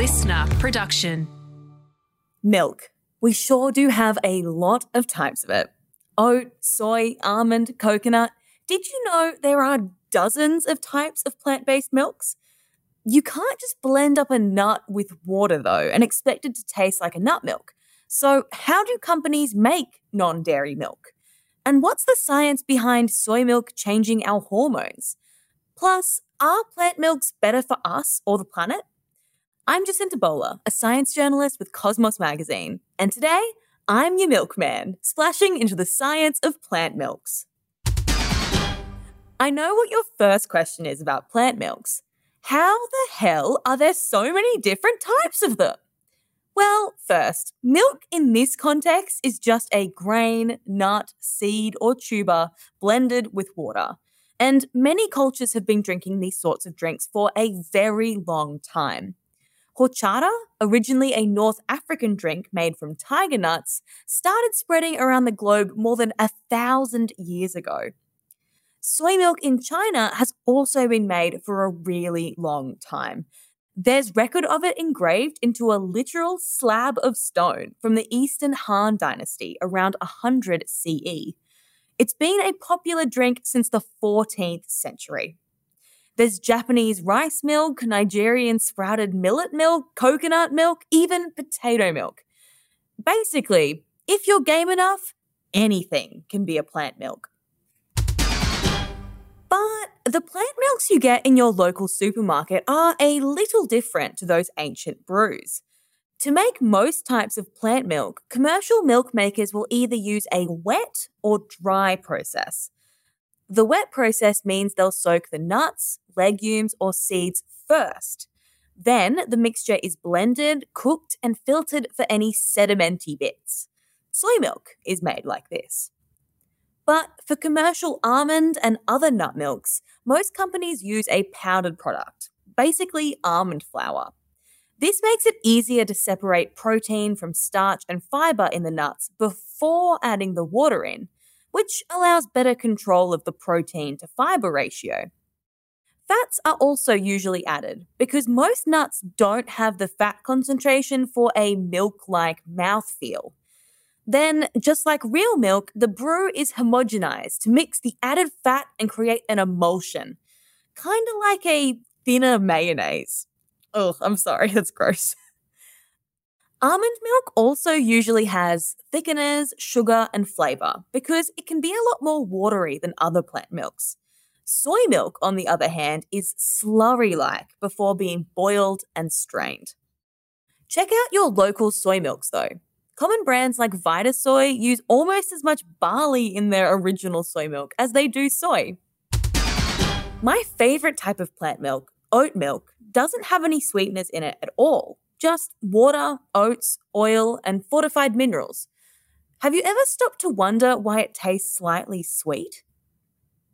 listener production. Milk. We sure do have a lot of types of it oat, soy, almond, coconut. Did you know there are dozens of types of plant based milks? You can't just blend up a nut with water, though, and expect it to taste like a nut milk. So, how do companies make non dairy milk? And what's the science behind soy milk changing our hormones? Plus, are plant milks better for us or the planet? I'm Jacinta Bowler, a science journalist with Cosmos Magazine, and today I'm your milkman, splashing into the science of plant milks. I know what your first question is about plant milks. How the hell are there so many different types of them? Well, first, milk in this context is just a grain, nut, seed, or tuber blended with water. And many cultures have been drinking these sorts of drinks for a very long time. Horchata, originally a North African drink made from tiger nuts, started spreading around the globe more than a thousand years ago. Soy milk in China has also been made for a really long time. There's record of it engraved into a literal slab of stone from the Eastern Han Dynasty around 100 CE. It's been a popular drink since the 14th century. There's Japanese rice milk, Nigerian sprouted millet milk, coconut milk, even potato milk. Basically, if you're game enough, anything can be a plant milk. But the plant milks you get in your local supermarket are a little different to those ancient brews. To make most types of plant milk, commercial milk makers will either use a wet or dry process. The wet process means they'll soak the nuts, legumes, or seeds first. Then the mixture is blended, cooked, and filtered for any sedimenty bits. Soy milk is made like this. But for commercial almond and other nut milks, most companies use a powdered product, basically almond flour. This makes it easier to separate protein from starch and fiber in the nuts before adding the water in, which allows better control of the protein to fiber ratio. Fats are also usually added because most nuts don't have the fat concentration for a milk like mouthfeel. Then, just like real milk, the brew is homogenized to mix the added fat and create an emulsion. Kind of like a thinner mayonnaise. Oh, I'm sorry, that's gross. Almond milk also usually has thickeners, sugar, and flavor because it can be a lot more watery than other plant milks. Soy milk, on the other hand, is slurry like before being boiled and strained. Check out your local soy milks though. Common brands like Vitasoy use almost as much barley in their original soy milk as they do soy. My favorite type of plant milk, oat milk, doesn't have any sweeteners in it at all. Just water, oats, oil, and fortified minerals. Have you ever stopped to wonder why it tastes slightly sweet?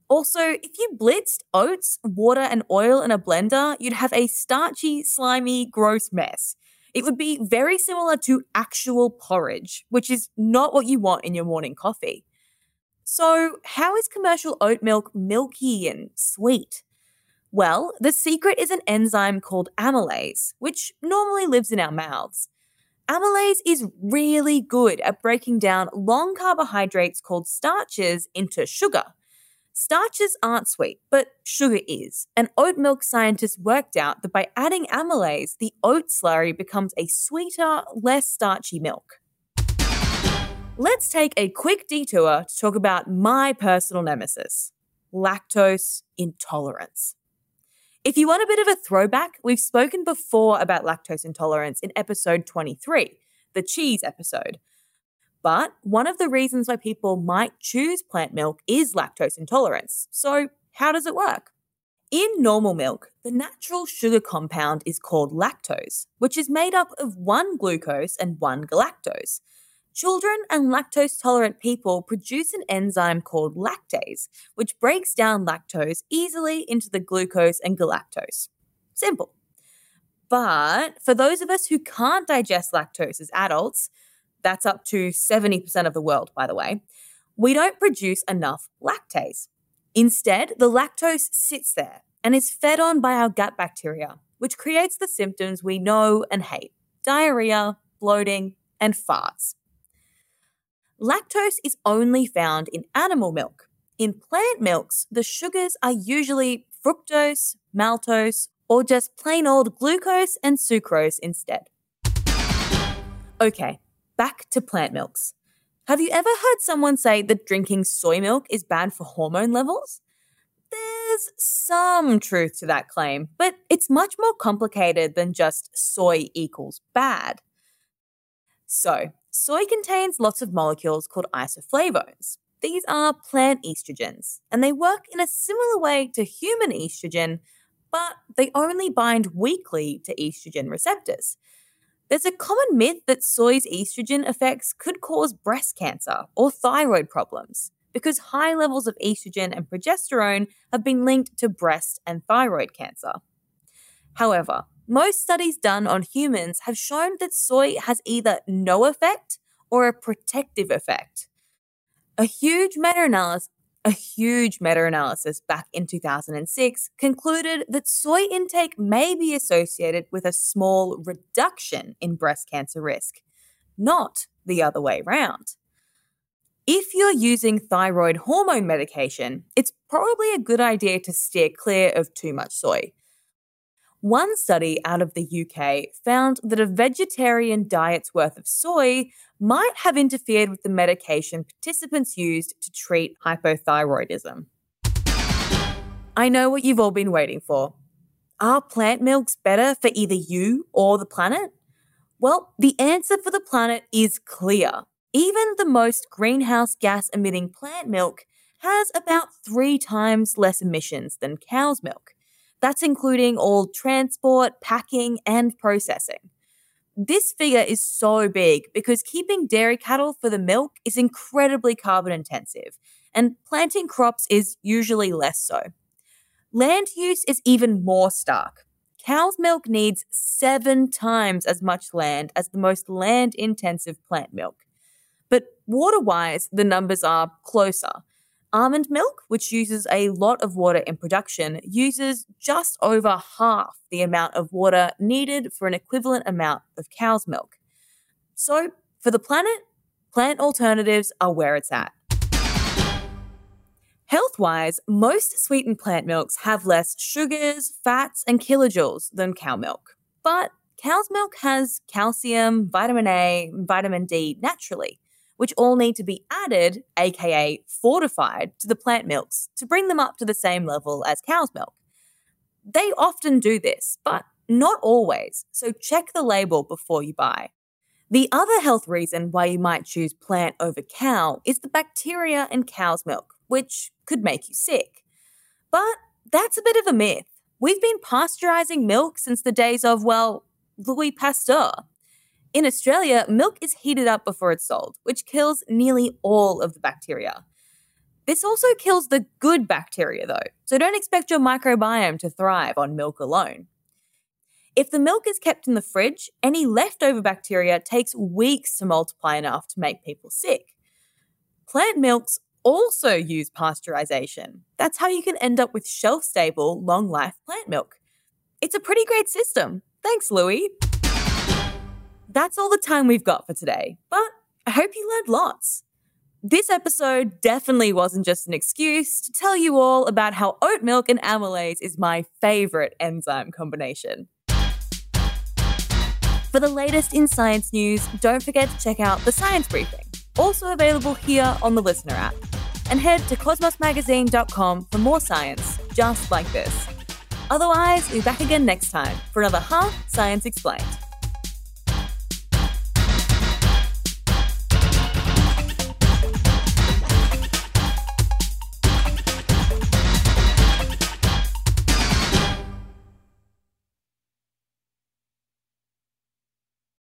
Also, if you blitzed oats, water, and oil in a blender, you'd have a starchy, slimy, gross mess. It would be very similar to actual porridge, which is not what you want in your morning coffee. So, how is commercial oat milk milky and sweet? Well, the secret is an enzyme called amylase, which normally lives in our mouths. Amylase is really good at breaking down long carbohydrates called starches into sugar. Starches aren't sweet, but sugar is. And oat milk scientists worked out that by adding amylase, the oat slurry becomes a sweeter, less starchy milk. Let's take a quick detour to talk about my personal nemesis lactose intolerance. If you want a bit of a throwback, we've spoken before about lactose intolerance in episode 23, the cheese episode. But one of the reasons why people might choose plant milk is lactose intolerance. So, how does it work? In normal milk, the natural sugar compound is called lactose, which is made up of one glucose and one galactose. Children and lactose tolerant people produce an enzyme called lactase, which breaks down lactose easily into the glucose and galactose. Simple. But for those of us who can't digest lactose as adults, that's up to 70% of the world, by the way. We don't produce enough lactase. Instead, the lactose sits there and is fed on by our gut bacteria, which creates the symptoms we know and hate diarrhea, bloating, and farts. Lactose is only found in animal milk. In plant milks, the sugars are usually fructose, maltose, or just plain old glucose and sucrose instead. Okay, back to plant milks. Have you ever heard someone say that drinking soy milk is bad for hormone levels? There's some truth to that claim, but it's much more complicated than just soy equals bad. So, soy contains lots of molecules called isoflavones. These are plant estrogens, and they work in a similar way to human estrogen, but they only bind weakly to estrogen receptors. There's a common myth that soy's estrogen effects could cause breast cancer or thyroid problems because high levels of estrogen and progesterone have been linked to breast and thyroid cancer. However, most studies done on humans have shown that soy has either no effect or a protective effect. A huge meta-analysis a huge meta-analysis back in 2006 concluded that soy intake may be associated with a small reduction in breast cancer risk, not the other way around. If you're using thyroid hormone medication, it's probably a good idea to steer clear of too much soy. One study out of the UK found that a vegetarian diet's worth of soy might have interfered with the medication participants used to treat hypothyroidism. I know what you've all been waiting for. Are plant milks better for either you or the planet? Well, the answer for the planet is clear. Even the most greenhouse gas emitting plant milk has about three times less emissions than cow's milk. That's including all transport, packing, and processing. This figure is so big because keeping dairy cattle for the milk is incredibly carbon intensive, and planting crops is usually less so. Land use is even more stark. Cow's milk needs seven times as much land as the most land intensive plant milk. But water wise, the numbers are closer. Almond milk, which uses a lot of water in production, uses just over half the amount of water needed for an equivalent amount of cow's milk. So, for the planet, plant alternatives are where it's at. Health wise, most sweetened plant milks have less sugars, fats, and kilojoules than cow milk. But cow's milk has calcium, vitamin A, vitamin D naturally which all need to be added, aka fortified, to the plant milks to bring them up to the same level as cow's milk. They often do this, but not always, so check the label before you buy. The other health reason why you might choose plant over cow is the bacteria in cow's milk, which could make you sick. But that's a bit of a myth. We've been pasteurizing milk since the days of, well, Louis Pasteur. In Australia, milk is heated up before it's sold, which kills nearly all of the bacteria. This also kills the good bacteria, though, so don't expect your microbiome to thrive on milk alone. If the milk is kept in the fridge, any leftover bacteria takes weeks to multiply enough to make people sick. Plant milks also use pasteurization. That's how you can end up with shelf stable, long life plant milk. It's a pretty great system. Thanks, Louis that's all the time we've got for today, but I hope you learned lots. This episode definitely wasn't just an excuse to tell you all about how oat milk and amylase is my favorite enzyme combination. For the latest in science news, don't forget to check out the Science Briefing, also available here on the Listener app. And head to cosmosmagazine.com for more science just like this. Otherwise, we'll be back again next time for another Half Science Explained.